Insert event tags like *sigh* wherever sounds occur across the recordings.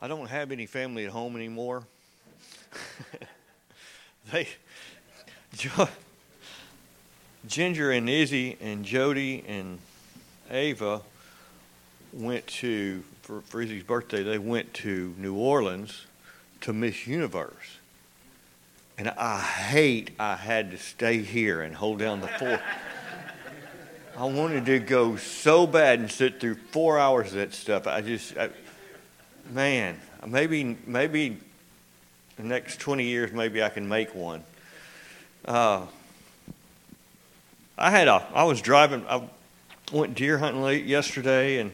I don't have any family at home anymore. *laughs* they, Ginger and Izzy and Jody and Ava went to for, for Izzy's birthday. They went to New Orleans to Miss Universe, and I hate I had to stay here and hold down the fort. I wanted to go so bad and sit through four hours of that stuff. I just, I, man, maybe maybe the next 20 years, maybe I can make one. Uh, I had a, I was driving, I went deer hunting late yesterday, and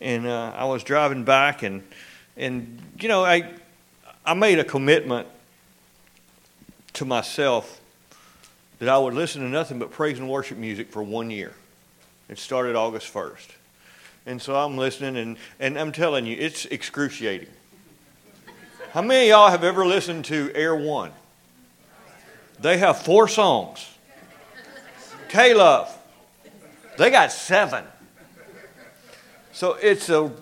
and uh, I was driving back, and and you know, I I made a commitment to myself that I would listen to nothing but praise and worship music for one year. It started August 1st. And so I'm listening, and, and I'm telling you, it's excruciating. How many of y'all have ever listened to Air One? They have four songs. K-Love, they got seven. So it's a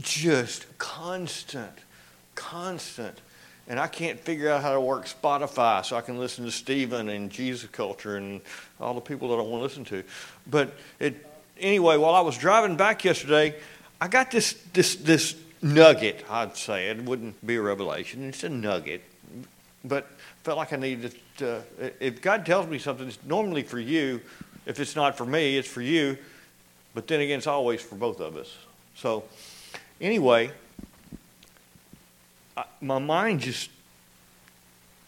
just constant, constant. And I can't figure out how to work Spotify so I can listen to Stephen and Jesus Culture and all the people that I want to listen to. But it, anyway, while I was driving back yesterday, I got this, this, this nugget, I'd say. It wouldn't be a revelation, it's a nugget. But felt like I needed to, uh, if God tells me something, it's normally for you. If it's not for me, it's for you. But then again, it's always for both of us. So, anyway, I, my mind just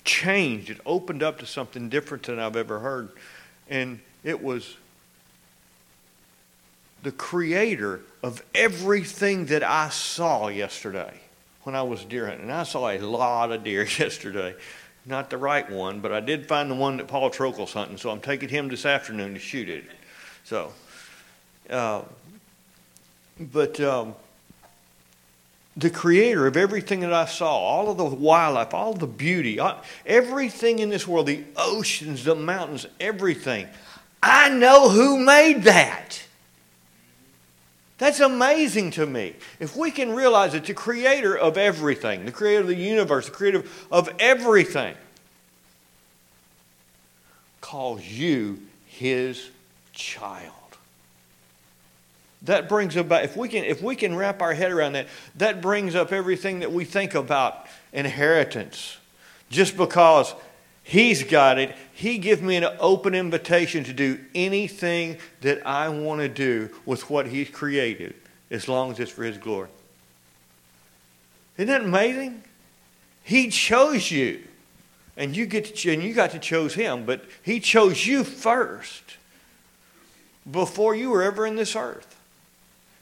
changed. It opened up to something different than I've ever heard. And it was the creator of everything that I saw yesterday when I was deer hunting. And I saw a lot of deer *laughs* yesterday. Not the right one, but I did find the one that Paul Trokel's hunting, so I'm taking him this afternoon to shoot it. So, uh, but um, the creator of everything that I saw, all of the wildlife, all the beauty, everything in this world, the oceans, the mountains, everything, I know who made that. That's amazing to me. If we can realize that the creator of everything, the creator of the universe, the creator of everything, calls you his child. That brings about if we can if we can wrap our head around that, that brings up everything that we think about inheritance. Just because he's got it, he gives me an open invitation to do anything that I want to do with what he's created, as long as it's for his glory. Isn't that amazing? He chose you. And you get to, and you got to choose him, but he chose you first before you were ever in this earth.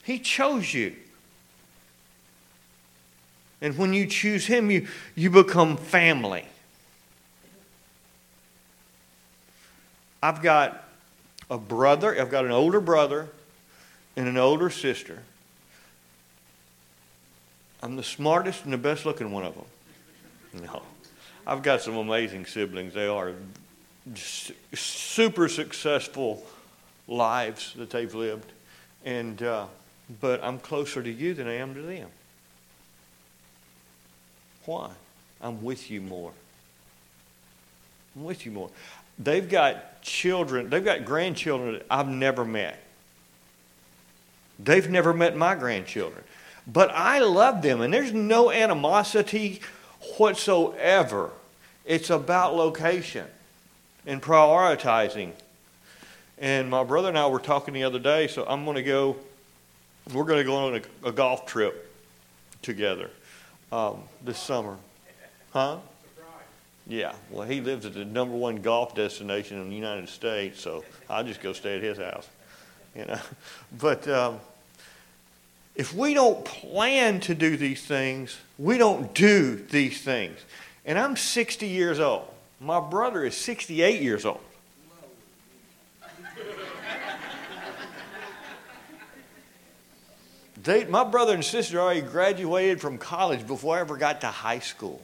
He chose you. And when you choose Him, you, you become family. I've got a brother, I've got an older brother and an older sister. I'm the smartest and the best looking one of them. No. I've got some amazing siblings. They are super successful lives that they've lived. And uh, but I'm closer to you than I am to them. Why? I'm with you more. I'm with you more. They've got children, they've got grandchildren that I've never met. They've never met my grandchildren. But I love them, and there's no animosity whatsoever. It's about location and prioritizing. And my brother and I were talking the other day, so I'm going to go we're going to go on a, a golf trip together um, this summer. Huh? Yeah. Well, he lives at the number one golf destination in the United States, so I'll just go stay at his house. You know, *laughs* but um, if we don't plan to do these things, we don't do these things. And I'm 60 years old. My brother is 68 years old. They, my brother and sister already graduated from college before I ever got to high school.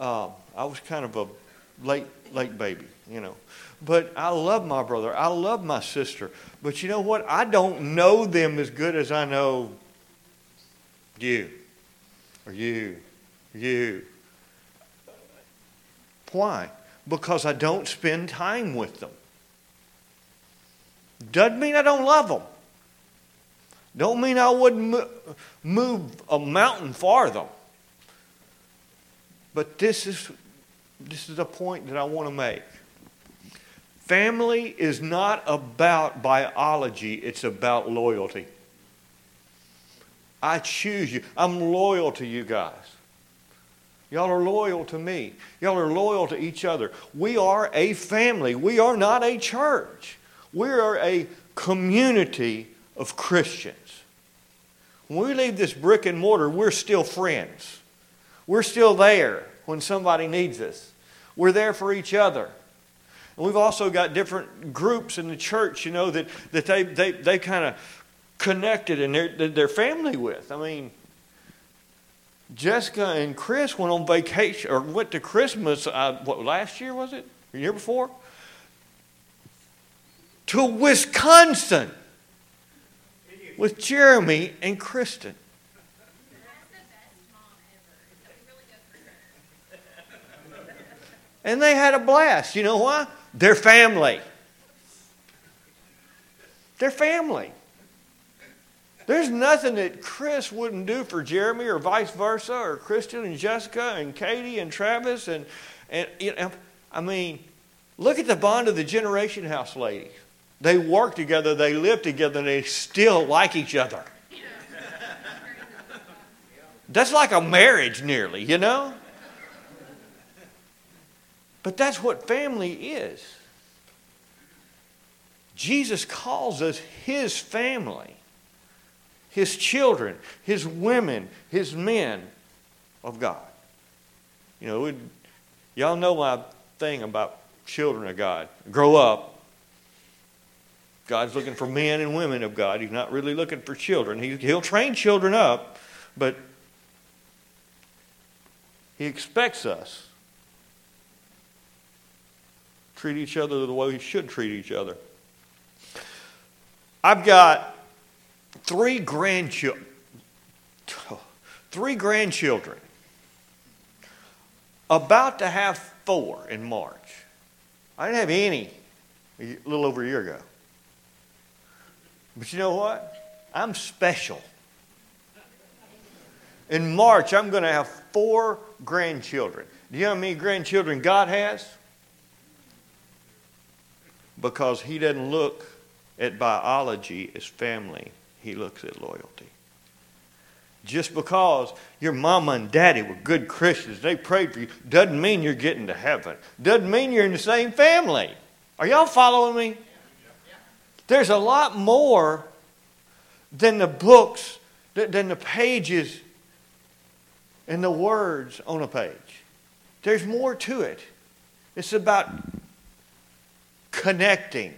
Uh, I was kind of a late, late baby, you know. But I love my brother. I love my sister. But you know what? I don't know them as good as I know you. or you, you. Why? Because I don't spend time with them. Doesn't mean I don't love them. Don't mean I wouldn't move a mountain for them. But this is, this is a point that I want to make. Family is not about biology, it's about loyalty. I choose you. I'm loyal to you guys. Y'all are loyal to me. Y'all are loyal to each other. We are a family. We are not a church. We are a community of Christians. When we leave this brick and mortar, we're still friends. We're still there when somebody needs us. We're there for each other. And we've also got different groups in the church, you know, that, that they, they, they kind of connected and they're, they're family with. I mean, Jessica and Chris went on vacation or went to Christmas, uh, what, last year was it? Year before? To Wisconsin with Jeremy and Kristen. And they had a blast. You know why? They're family. They're family. There's nothing that Chris wouldn't do for Jeremy or vice versa, or Kristen and Jessica and Katie and Travis. And, and you know, I mean, look at the bond of the Generation House ladies. They work together, they live together, and they still like each other. That's like a marriage, nearly, you know? But that's what family is. Jesus calls us his family, his children, his women, his men of God. You know, y'all know my thing about children of God. Grow up, God's looking for men and women of God. He's not really looking for children. He, he'll train children up, but He expects us treat each other the way we should treat each other. I've got three grandchildren. Three grandchildren. About to have four in March. I didn't have any a little over a year ago. But you know what? I'm special. In March, I'm going to have four grandchildren. Do you know how many grandchildren God has? Because He doesn't look at biology as family, He looks at loyalty. Just because your mama and daddy were good Christians, they prayed for you, doesn't mean you're getting to heaven. Doesn't mean you're in the same family. Are y'all following me? There's a lot more than the books, than the pages and the words on a page. There's more to it. It's about connecting,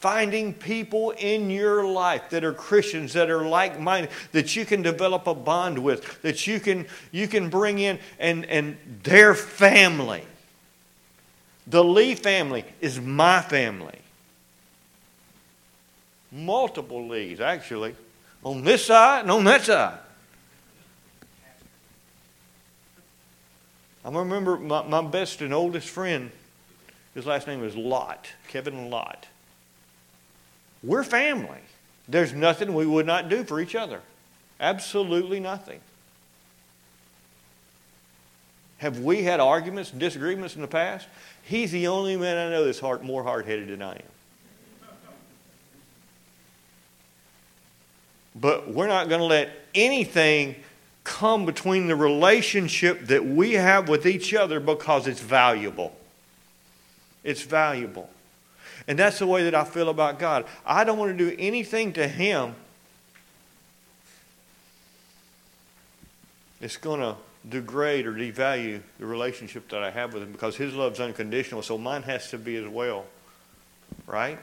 finding people in your life that are Christians, that are like minded, that you can develop a bond with, that you can, you can bring in, and, and their family. The Lee family is my family multiple leads, actually, on this side and on that side. I remember my, my best and oldest friend, his last name was Lot, Kevin Lot. We're family. There's nothing we would not do for each other. Absolutely nothing. Have we had arguments and disagreements in the past? He's the only man I know that's more hard headed than I am. But we're not going to let anything come between the relationship that we have with each other because it's valuable. It's valuable. And that's the way that I feel about God. I don't want to do anything to Him that's going to degrade or devalue the relationship that I have with Him because His love's unconditional, so mine has to be as well. Right?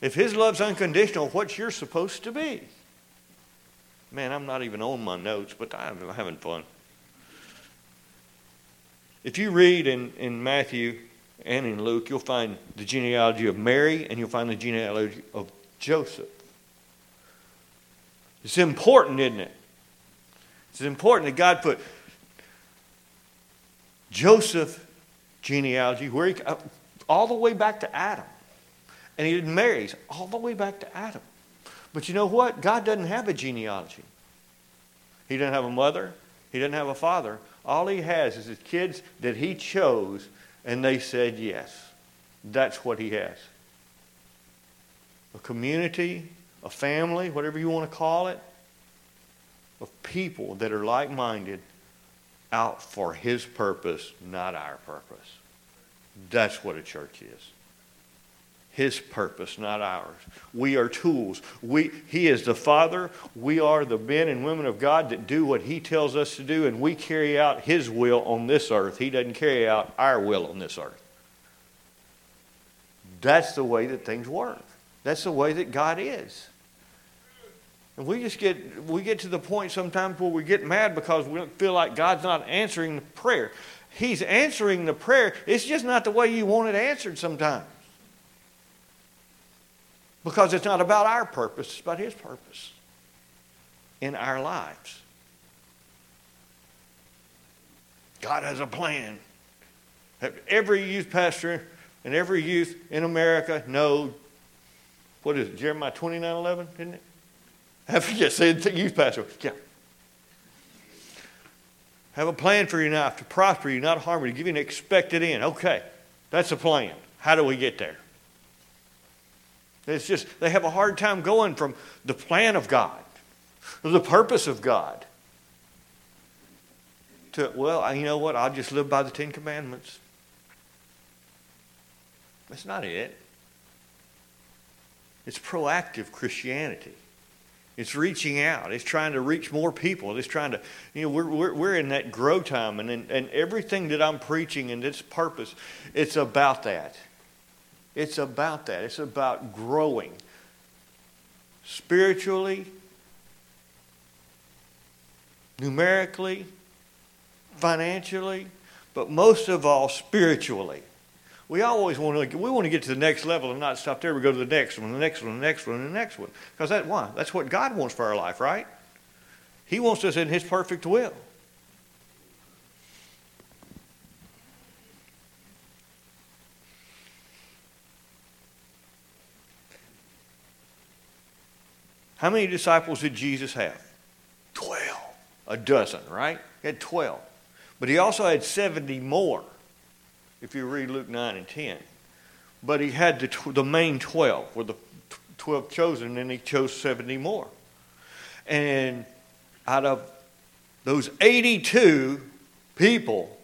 If His love's unconditional, what's yours supposed to be? Man, I'm not even on my notes, but I'm having fun. If you read in, in Matthew and in Luke, you'll find the genealogy of Mary and you'll find the genealogy of Joseph. It's important, isn't it? It's important that God put Joseph genealogy where he, uh, all the way back to Adam. And he marries all the way back to Adam. But you know what? God doesn't have a genealogy. He doesn't have a mother. He doesn't have a father. All he has is his kids that he chose, and they said yes. That's what he has. A community, a family, whatever you want to call it, of people that are like minded out for his purpose, not our purpose. That's what a church is. His purpose, not ours. We are tools. We, he is the Father. We are the men and women of God that do what He tells us to do, and we carry out His will on this earth. He doesn't carry out our will on this earth. That's the way that things work. That's the way that God is. And we just get we get to the point sometimes where we get mad because we don't feel like God's not answering the prayer. He's answering the prayer. It's just not the way you want it answered sometimes. Because it's not about our purpose, it's about His purpose in our lives. God has a plan. Every youth pastor and every youth in America know what is it, Jeremiah 29 11, isn't it? I forget, say it youth pastor. Yeah. Have a plan for your life to prosper you, not harm you, to give you an expected end. Okay, that's a plan. How do we get there? It's just, they have a hard time going from the plan of God, the purpose of God, to, well, you know what, I'll just live by the Ten Commandments. That's not it. It's proactive Christianity. It's reaching out. It's trying to reach more people. It's trying to, you know, we're, we're, we're in that grow time. And, and everything that I'm preaching and its purpose, it's about that. It's about that. It's about growing spiritually, numerically, financially, but most of all, spiritually. We always want to we want to get to the next level and not stop there. We go to the next one, the next one, the next one, the next one. Because that why? That's what God wants for our life, right? He wants us in His perfect will. How many disciples did Jesus have? Twelve. A dozen, right? He had twelve. But he also had 70 more, if you read Luke 9 and 10. But he had the, the main 12, were the 12 chosen, and he chose 70 more. And out of those 82 people,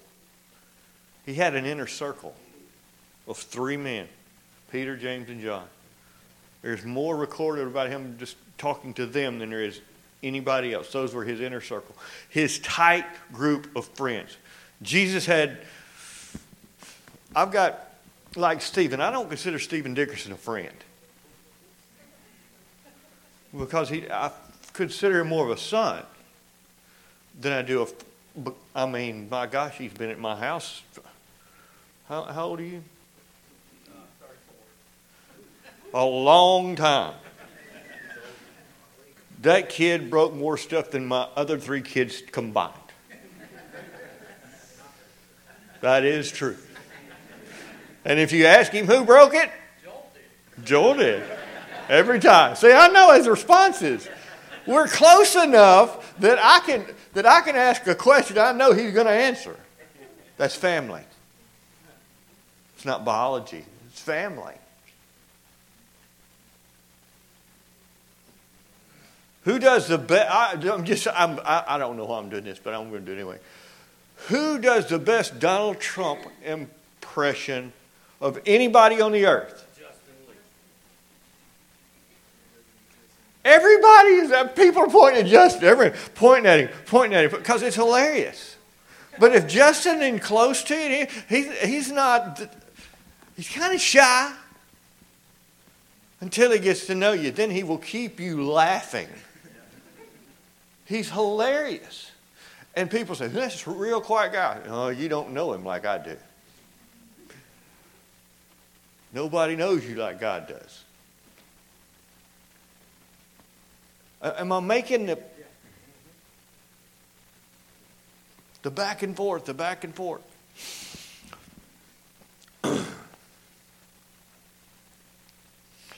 he had an inner circle of three men Peter, James, and John. There's more recorded about him just talking to them than there is anybody else. Those were his inner circle, his tight group of friends. Jesus had, I've got, like Stephen, I don't consider Stephen Dickerson a friend. Because he, I consider him more of a son than I do a, I mean, my gosh, he's been at my house. How, how old are you? A long time. That kid broke more stuff than my other three kids combined. That is true. And if you ask him who broke it, Joel did. Joel did. Every time. See, I know his responses. We're close enough that I can that I can ask a question I know he's going to answer. That's family. It's not biology. It's family. Who does the best? I'm just, I'm, I, I don't know why I'm doing this, but I'm going to do it anyway. Who does the best Donald Trump impression of anybody on the earth? Everybody is, uh, people are pointing at Justin, everyone pointing at him, pointing at him, because it's hilarious. But if Justin is close to you, he, he's not, he's kind of shy until he gets to know you. Then he will keep you laughing. He's hilarious. And people say, that's a real quiet guy. Oh, you don't know him like I do. Nobody knows you like God does. Am I making the. The back and forth, the back and forth.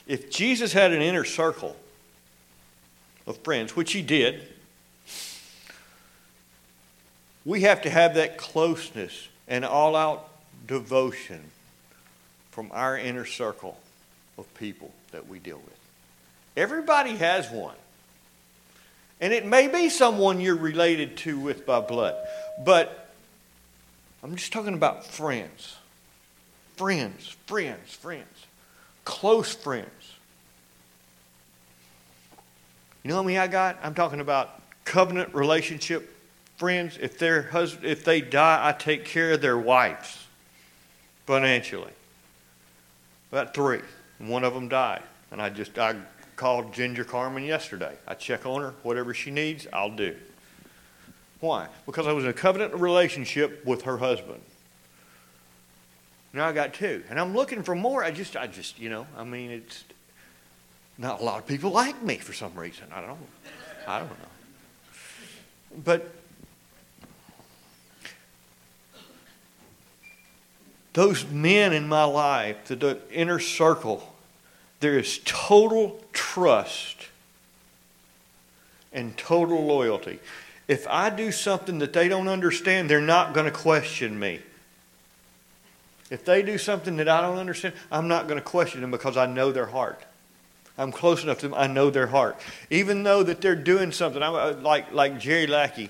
if Jesus had an inner circle of friends, which he did, we have to have that closeness and all out devotion from our inner circle of people that we deal with. Everybody has one. And it may be someone you're related to with by blood. But I'm just talking about friends. Friends, friends, friends. Close friends. You know how many I got? I'm talking about covenant relationship friends. If their husband, if they die, I take care of their wives financially. About three, one of them died, and I just I called Ginger Carmen yesterday. I check on her, whatever she needs, I'll do. Why? Because I was in a covenant relationship with her husband. Now I got two, and I'm looking for more. I just, I just, you know, I mean, it's not a lot of people like me for some reason. I don't, I don't know. But those men in my life, the, the inner circle, there is total trust and total loyalty. If I do something that they don't understand, they're not going to question me. If they do something that I don't understand, I'm not going to question them because I know their heart. I'm close enough to them. I know their heart. Even though that they're doing something, I'm uh, like like Jerry Lackey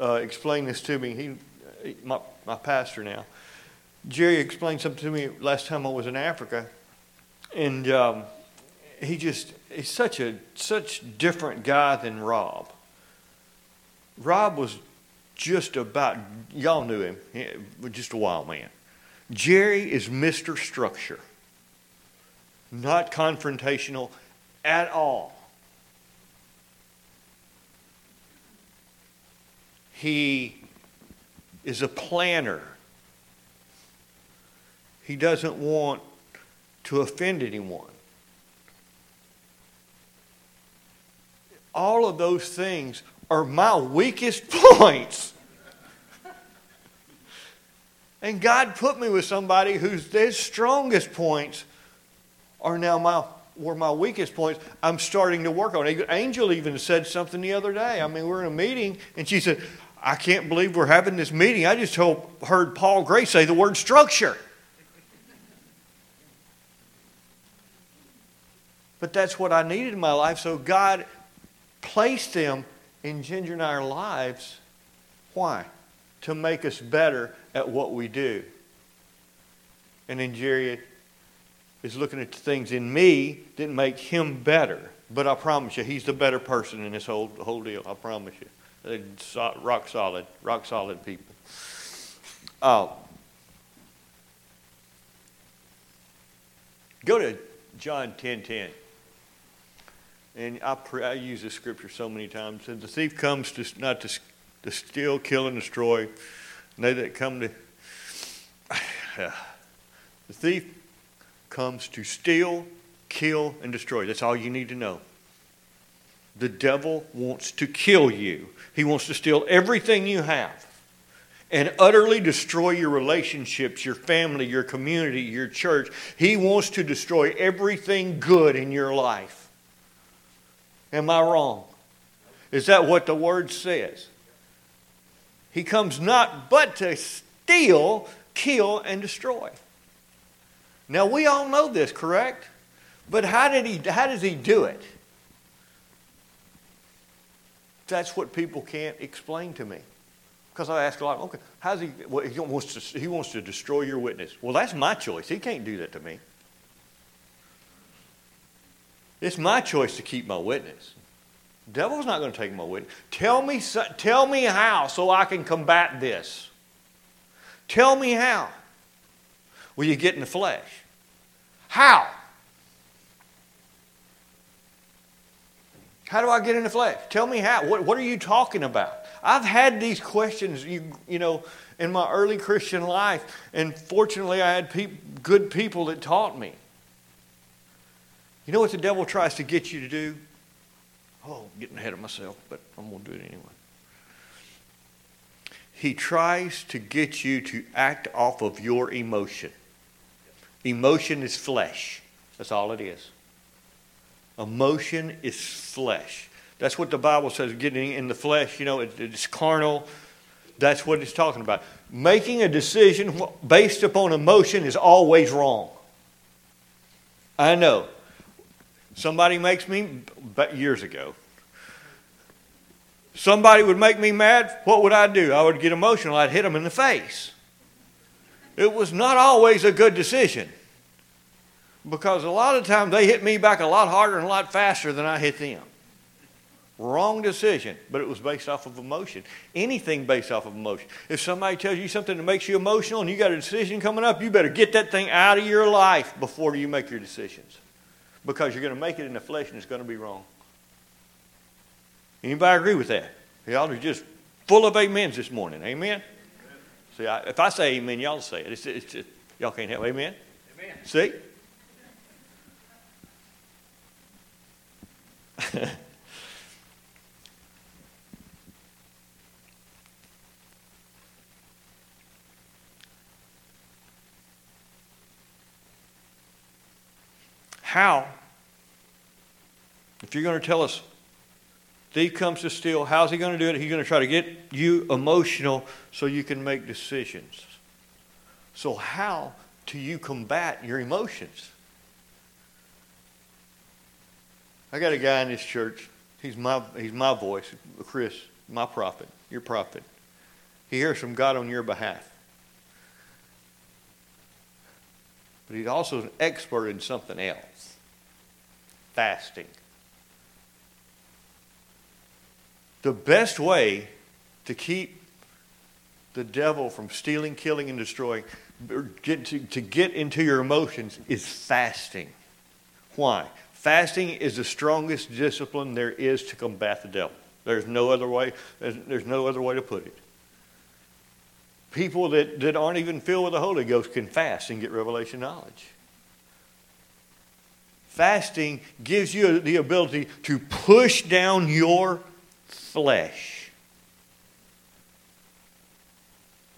uh, explained this to me. He, my my pastor now. Jerry explained something to me last time I was in Africa, and um, he just he's such a such different guy than Rob. Rob was just about y'all knew him, just a wild man. Jerry is Mr. Structure, not confrontational at all. He is a planner. He doesn't want to offend anyone. all of those things are my weakest *laughs* points. And God put me with somebody whose their strongest points are now my were my weakest points. I'm starting to work on. Angel even said something the other day. I mean, we we're in a meeting, and she said, "I can't believe we're having this meeting. I just told, heard Paul Gray say the word structure." But that's what I needed in my life. So God placed them in Ginger and our lives. Why? To make us better at what we do. And then Jerry is looking at the things in me that make him better. But I promise you, he's the better person in this whole, whole deal. I promise you. Rock solid, rock solid people. Uh, go to John 10 10 and I, pray, I use this scripture so many times. And the thief comes to not to, to steal, kill, and destroy. And they that come to *sighs* the thief comes to steal, kill, and destroy. That's all you need to know. The devil wants to kill you. He wants to steal everything you have and utterly destroy your relationships, your family, your community, your church. He wants to destroy everything good in your life. Am I wrong? Is that what the word says? He comes not but to steal, kill, and destroy. Now we all know this, correct? But how did he how does he do it? That's what people can't explain to me. Because I ask a lot, okay, how's he well, he wants to he wants to destroy your witness. Well, that's my choice. He can't do that to me. It's my choice to keep my witness. The devil's not going to take my witness. Tell me, tell me how so I can combat this. Tell me how. Will you get in the flesh? How? How do I get in the flesh? Tell me how. What, what are you talking about? I've had these questions, you, you know, in my early Christian life, and fortunately I had peop, good people that taught me. You know what the devil tries to get you to do? Oh, I'm getting ahead of myself, but I'm going to do it anyway. he tries to get you to act off of your emotion. Emotion is flesh. That's all it is. Emotion is flesh. That's what the Bible says, getting in the flesh, you know, it, it's carnal. That's what it's talking about. Making a decision based upon emotion is always wrong. I know. Somebody makes me, years ago, somebody would make me mad, what would I do? I would get emotional. I'd hit them in the face. It was not always a good decision because a lot of times they hit me back a lot harder and a lot faster than I hit them. Wrong decision, but it was based off of emotion. Anything based off of emotion. If somebody tells you something that makes you emotional and you got a decision coming up, you better get that thing out of your life before you make your decisions. Because you're going to make it in the flesh and it's going to be wrong. Anybody agree with that? Y'all are just full of amens this morning. Amen? See, I, if I say amen, y'all say it. It's, it's, it's, y'all can't help. Amen? Amen. See? *laughs* How? If you're going to tell us thief comes to steal, how's he going to do it? He's going to try to get you emotional so you can make decisions. So, how do you combat your emotions? I got a guy in this church. He's my, he's my voice, Chris, my prophet, your prophet. He hears from God on your behalf. But he's also an expert in something else fasting. The best way to keep the devil from stealing, killing, and destroying, get to, to get into your emotions, is fasting. Why? Fasting is the strongest discipline there is to combat the devil. There's no other way, there's, there's no other way to put it. People that, that aren't even filled with the Holy Ghost can fast and get revelation knowledge. Fasting gives you the ability to push down your flesh.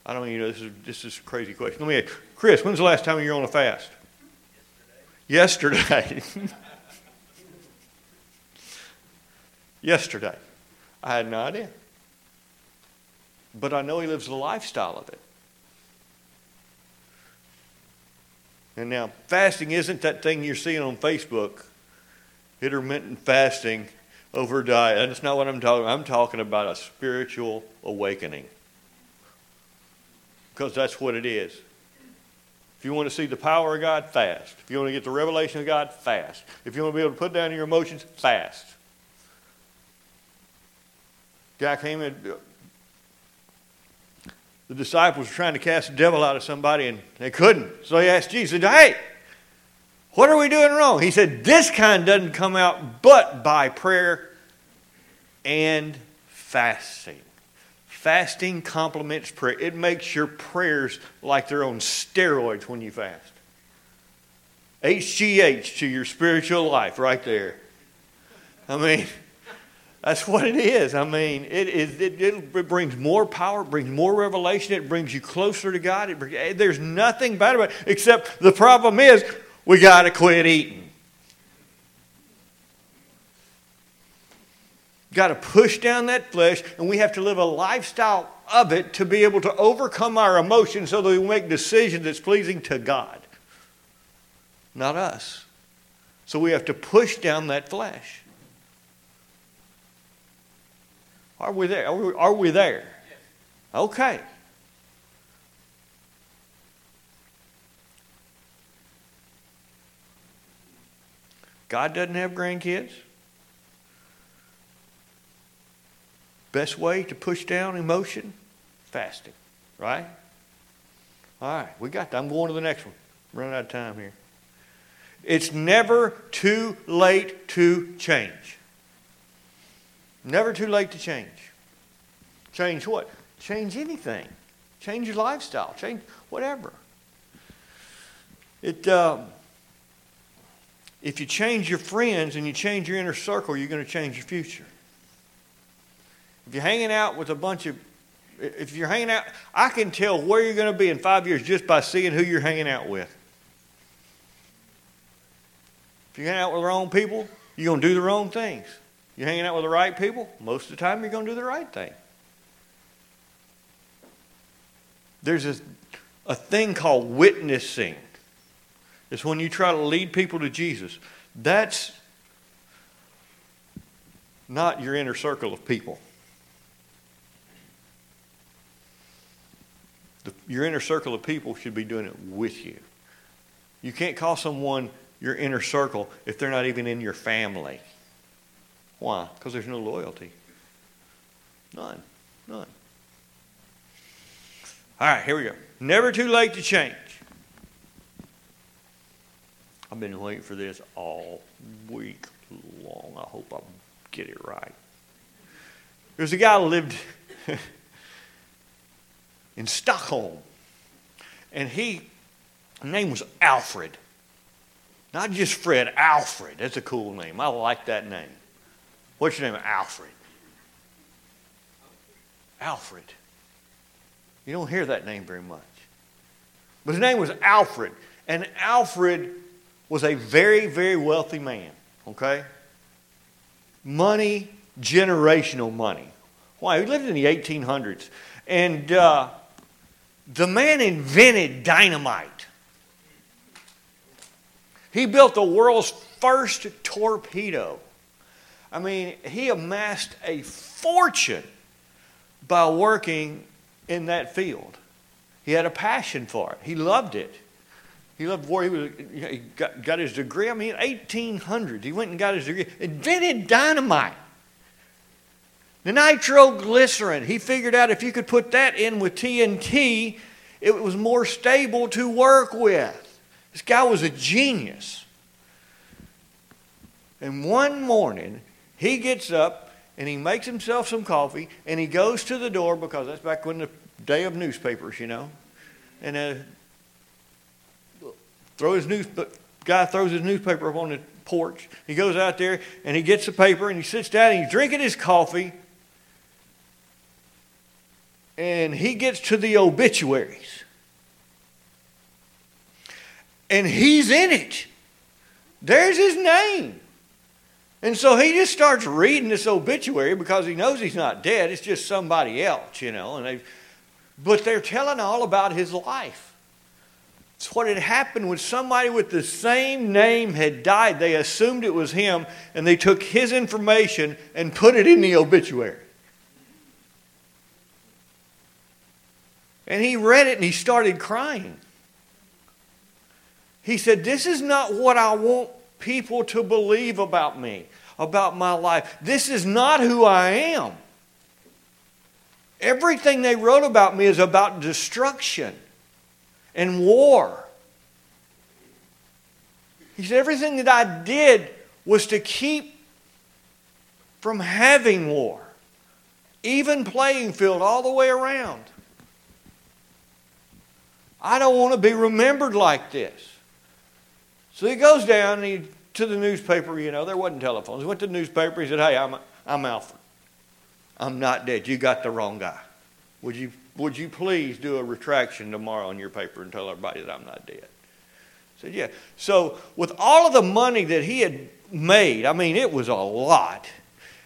I don't even know this is this is a crazy question. Let me ask, Chris, when's the last time you were on a fast? Yesterday. Yesterday. *laughs* Yesterday. I had no idea but I know he lives the lifestyle of it. And now, fasting isn't that thing you're seeing on Facebook, intermittent fasting over diet. That's not what I'm talking about. I'm talking about a spiritual awakening. Because that's what it is. If you want to see the power of God, fast. If you want to get the revelation of God, fast. If you want to be able to put down your emotions, fast. Guy came in, the disciples were trying to cast the devil out of somebody and they couldn't. So he asked Jesus, Hey, what are we doing wrong? He said, This kind doesn't come out but by prayer and fasting. Fasting complements prayer. It makes your prayers like they're on steroids when you fast. HGH to your spiritual life right there. I mean, that's what it is. I mean, it, it, it, it, brings more power, it brings more revelation, it brings you closer to God. Brings, there's nothing bad about it, except the problem is we got to quit eating. Got to push down that flesh, and we have to live a lifestyle of it to be able to overcome our emotions so that we make decisions that's pleasing to God, not us. So we have to push down that flesh. Are we there? Are we, are we there? Okay. God doesn't have grandkids. Best way to push down emotion? Fasting. Right? All right, we got that. I'm going to the next one. Running out of time here. It's never too late to change. Never too late to change. Change what? Change anything. Change your lifestyle. Change whatever. It. Um, if you change your friends and you change your inner circle, you're going to change your future. If you're hanging out with a bunch of If you're hanging out, I can tell where you're going to be in five years just by seeing who you're hanging out with. If you're hanging out with the wrong people, you're going to do the wrong things. You're hanging out with the right people, most of the time you're going to do the right thing. There's a, a thing called witnessing. It's when you try to lead people to Jesus. That's not your inner circle of people. The, your inner circle of people should be doing it with you. You can't call someone your inner circle if they're not even in your family. Why? Because there's no loyalty. None. None. All right, here we go. Never too late to change. I've been waiting for this all week long. I hope I get it right. There's a guy who lived *laughs* in Stockholm, and he, his name was Alfred. Not just Fred, Alfred. That's a cool name. I like that name. What's your name? Alfred. Alfred. You don't hear that name very much. But his name was Alfred. And Alfred was a very, very wealthy man. Okay? Money, generational money. Why? He lived in the 1800s. And uh, the man invented dynamite. He built the world's first torpedo. I mean, he amassed a fortune by working in that field. He had a passion for it. He loved it. He loved war. He, was, he got, got his degree. I mean, 1800s. He went and got his degree. Invented dynamite. The nitroglycerin. He figured out if you could put that in with TNT, it was more stable to work with. This guy was a genius. And one morning, he gets up and he makes himself some coffee and he goes to the door because that's back when the day of newspapers, you know. And uh, throw his news, guy throws his newspaper up on the porch. He goes out there and he gets the paper and he sits down and he's drinking his coffee. And he gets to the obituaries and he's in it. There's his name. And so he just starts reading this obituary because he knows he's not dead. It's just somebody else, you know. And they, but they're telling all about his life. It's what had happened when somebody with the same name had died. They assumed it was him, and they took his information and put it in the obituary. And he read it and he started crying. He said, This is not what I want people to believe about me, about my life. This is not who I am. Everything they wrote about me is about destruction and war. He said, Everything that I did was to keep from having war, even playing field all the way around. I don't want to be remembered like this. So he goes down he, to the newspaper, you know, there wasn't telephones. He went to the newspaper, he said, Hey, I'm, I'm Alfred. I'm not dead. You got the wrong guy. Would you, would you please do a retraction tomorrow in your paper and tell everybody that I'm not dead? I said, Yeah. So, with all of the money that he had made, I mean, it was a lot,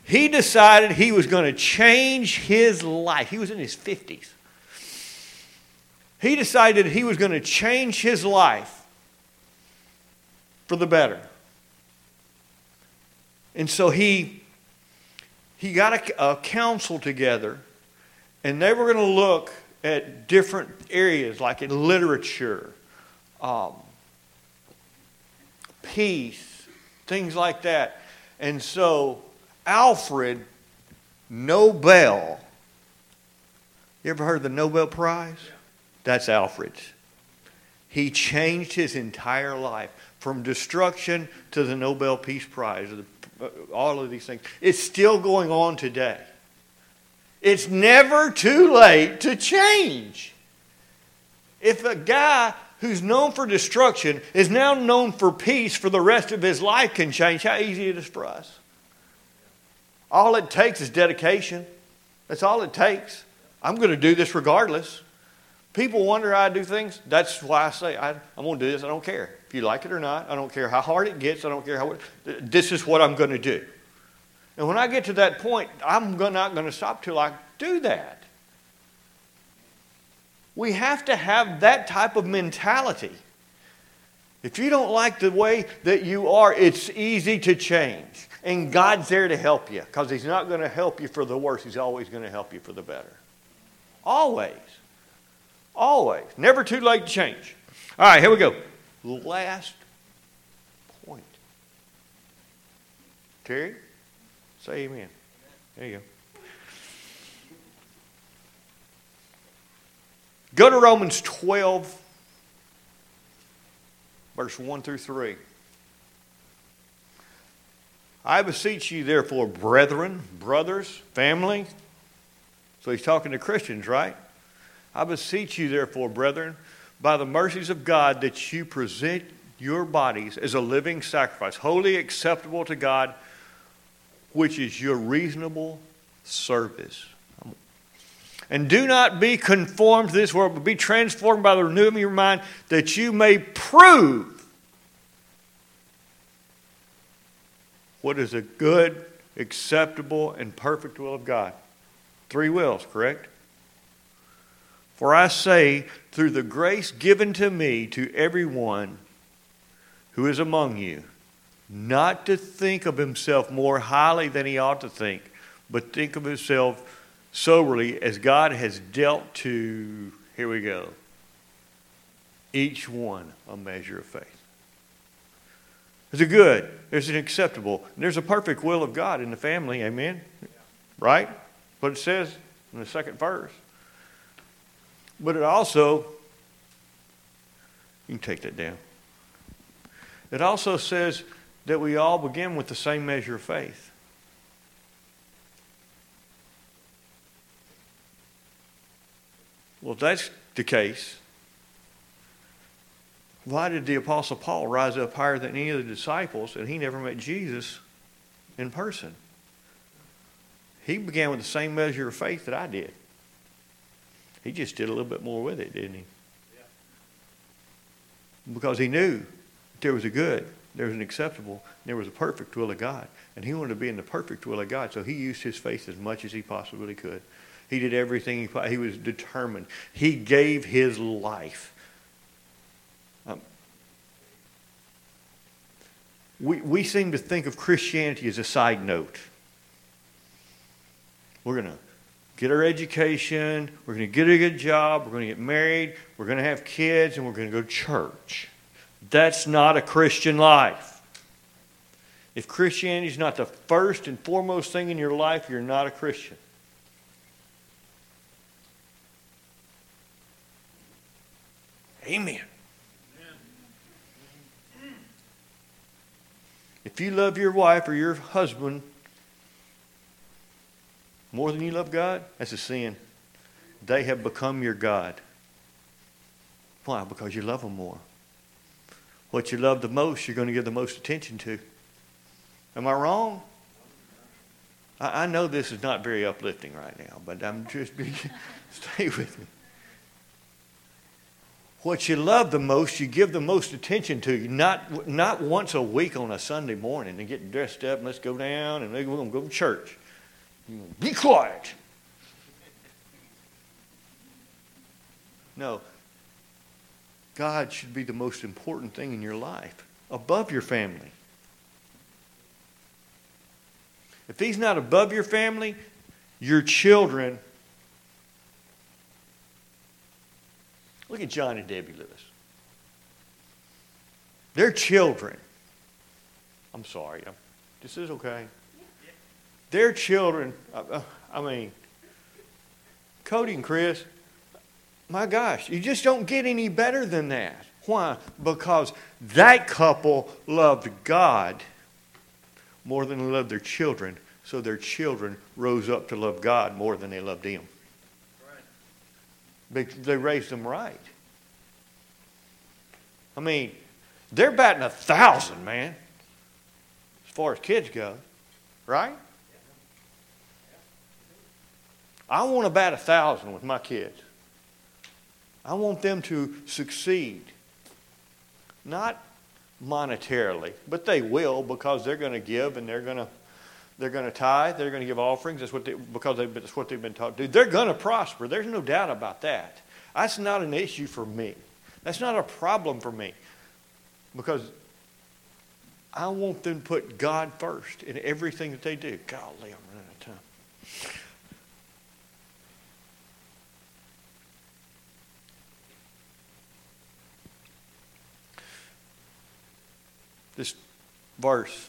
he decided he was going to change his life. He was in his 50s. He decided he was going to change his life for the better. And so he, he got a, a council together, and they were going to look at different areas, like in literature, um, peace, things like that. And so Alfred Nobel, you ever heard of the Nobel Prize? That's Alfred's. He changed his entire life from destruction to the Nobel Peace Prize, uh, all of these things. It's still going on today. It's never too late to change. If a guy who's known for destruction is now known for peace for the rest of his life can change, how easy it is for us. All it takes is dedication. That's all it takes. I'm going to do this regardless. People wonder I do things. That's why I say I, am going to do this. I don't care if you like it or not. I don't care how hard it gets. I don't care how. This is what I'm going to do. And when I get to that point, I'm not going to stop till I do that. We have to have that type of mentality. If you don't like the way that you are, it's easy to change. And God's there to help you because He's not going to help you for the worse. He's always going to help you for the better. Always. Always. Never too late to change. All right, here we go. Last point. Terry, say amen. There you go. Go to Romans 12, verse 1 through 3. I beseech you, therefore, brethren, brothers, family. So he's talking to Christians, right? I beseech you, therefore, brethren, by the mercies of God, that you present your bodies as a living sacrifice, holy acceptable to God, which is your reasonable service. And do not be conformed to this world, but be transformed by the renewing of your mind, that you may prove what is a good, acceptable, and perfect will of God. Three wills, correct? For I say, through the grace given to me to everyone who is among you, not to think of himself more highly than he ought to think, but think of himself soberly as God has dealt to, here we go, each one a measure of faith. There's a good, there's an acceptable, there's a perfect will of God in the family, amen? Right? But it says in the second verse. But it also, you can take that down. It also says that we all begin with the same measure of faith. Well, if that's the case, why did the Apostle Paul rise up higher than any of the disciples and he never met Jesus in person? He began with the same measure of faith that I did. He just did a little bit more with it, didn't he? Because he knew there was a good, there was an acceptable, there was a perfect will of God. And he wanted to be in the perfect will of God, so he used his faith as much as he possibly could. He did everything he, he was determined. He gave his life. Um, we, we seem to think of Christianity as a side note. We're going to get our education, we're going to get a good job, we're going to get married, we're going to have kids, and we're going to go to church. That's not a Christian life. If Christianity is not the first and foremost thing in your life, you're not a Christian. Amen. If you love your wife or your husband more than you love God, that's a sin. They have become your God. Why? Because you love them more. What you love the most, you're going to give the most attention to. Am I wrong? I, I know this is not very uplifting right now, but I'm just *laughs* stay with me what you love the most, you give the most attention to. Not, not once a week on a Sunday morning and get dressed up and let's go down and we're going to go to church. Be quiet. No. God should be the most important thing in your life, above your family. If He's not above your family, your children Look at John and Debbie Lewis. Their children. I'm sorry. This is okay. Their children, uh, uh, I mean, Cody and Chris, my gosh, you just don't get any better than that. Why? Because that couple loved God more than they loved their children, so their children rose up to love God more than they loved Him. They raised them right. I mean, they're batting a thousand, man, as far as kids go, right? I want to bat a thousand with my kids. I want them to succeed. Not monetarily, but they will because they're going to give and they're going to they're going to tithe. They're going to give offerings. That's what they, because they, that's what they've been taught to do. They're going to prosper. There's no doubt about that. That's not an issue for me. That's not a problem for me because I want them to put God first in everything that they do. Golly, I'm running out of time. This verse,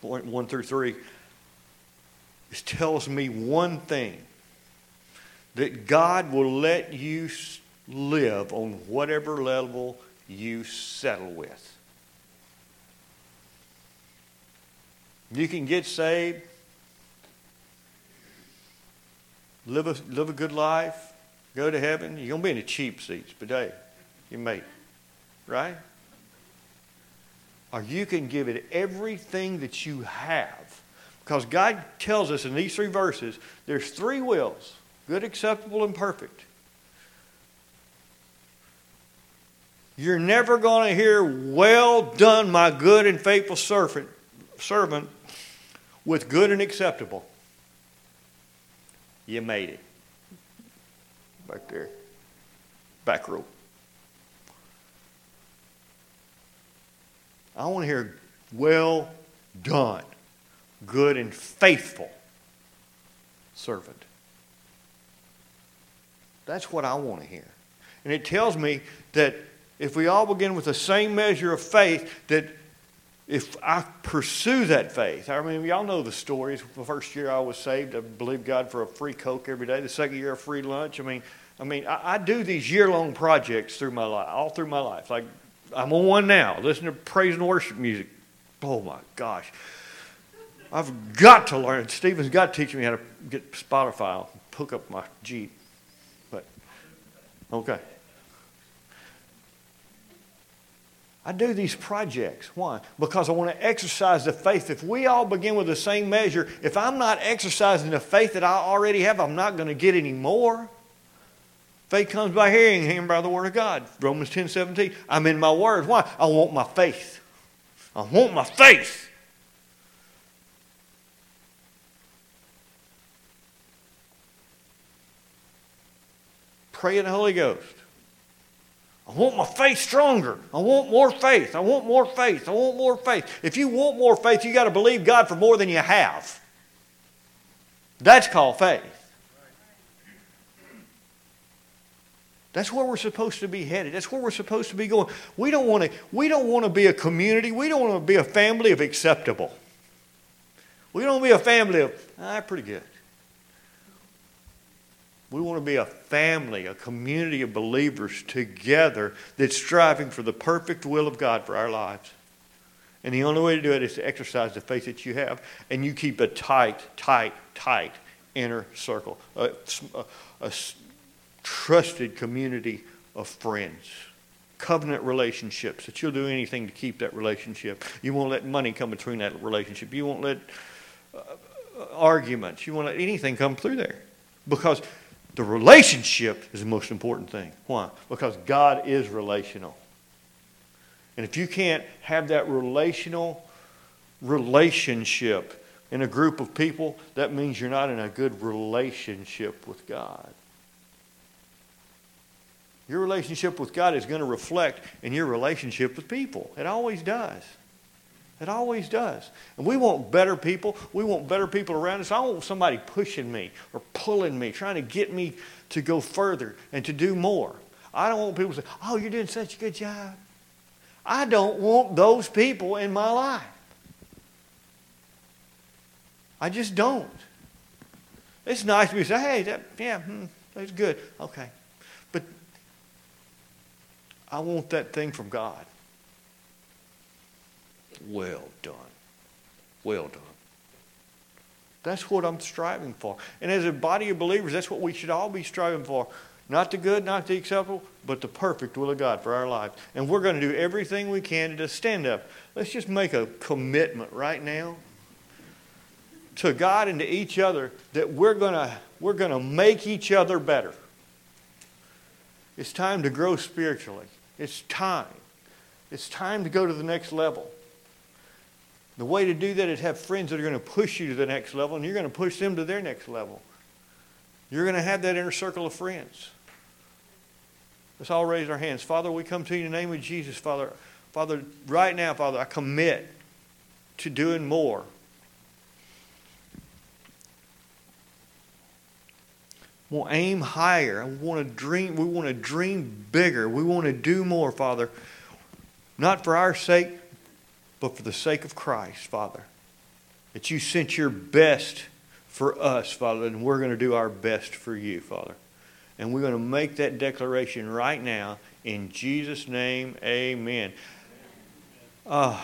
point one through three, it tells me one thing that God will let you live on whatever level you settle with. You can get saved, live a, live a good life, go to heaven. You're going to be in the cheap seats, but hey, you may. Right? Or you can give it everything that you have. Because God tells us in these three verses there's three wills good, acceptable, and perfect. You're never going to hear, Well done, my good and faithful servant, servant with good and acceptable. You made it. Back there. Back row. I want to hear, well done, good and faithful servant. That's what I want to hear. And it tells me that if we all begin with the same measure of faith, that if I pursue that faith, I mean, y'all know the stories. The first year I was saved, I believed God for a free Coke every day. The second year, a free lunch. I mean, I mean, I, I do these year-long projects through my life, all through my life. Like I'm on one now. Listen to praise and worship music. Oh my gosh, I've got to learn. Stephen's got to teach me how to get Spotify, hook up my Jeep. But okay. I do these projects. Why? Because I want to exercise the faith. If we all begin with the same measure, if I'm not exercising the faith that I already have, I'm not going to get any more. Faith comes by hearing, hearing by the Word of God. Romans 10 17. I'm in my Word. Why? I want my faith. I want my faith. Pray in the Holy Ghost. I want my faith stronger. I want more faith. I want more faith. I want more faith. If you want more faith, you got to believe God for more than you have. That's called faith. That's where we're supposed to be headed. That's where we're supposed to be going. We don't want to, we don't want to be a community. We don't want to be a family of acceptable. We don't want to be a family of, ah, pretty good. We want to be a family, a community of believers together that's striving for the perfect will of God for our lives. And the only way to do it is to exercise the faith that you have, and you keep a tight, tight, tight inner circle, a, a, a trusted community of friends, covenant relationships that you'll do anything to keep that relationship. You won't let money come between that relationship. You won't let uh, arguments. You won't let anything come through there because the relationship is the most important thing. Why? Because God is relational. And if you can't have that relational relationship in a group of people, that means you're not in a good relationship with God. Your relationship with God is going to reflect in your relationship with people. It always does. It always does. And we want better people. We want better people around us. I want somebody pushing me or pulling me, trying to get me to go further and to do more. I don't want people to say, Oh, you're doing such a good job. I don't want those people in my life. I just don't. It's nice to be say, hey, that, yeah, hmm, that's good. Okay. I want that thing from God. Well done. Well done. That's what I'm striving for. And as a body of believers, that's what we should all be striving for. Not the good, not the acceptable, but the perfect will of God for our lives. And we're going to do everything we can to stand up. Let's just make a commitment right now to God and to each other that we're going to We're going to make each other better. It's time to grow spiritually. It's time. It's time to go to the next level. The way to do that is have friends that are going to push you to the next level, and you're going to push them to their next level. You're going to have that inner circle of friends. Let's all raise our hands. Father, we come to you in the name of Jesus, Father. Father, right now, Father, I commit to doing more. We'll aim higher. We want to dream. We want to dream bigger. We want to do more, Father. Not for our sake, but for the sake of Christ, Father. That you sent your best for us, Father, and we're going to do our best for you, Father. And we're going to make that declaration right now in Jesus' name. Amen. Uh,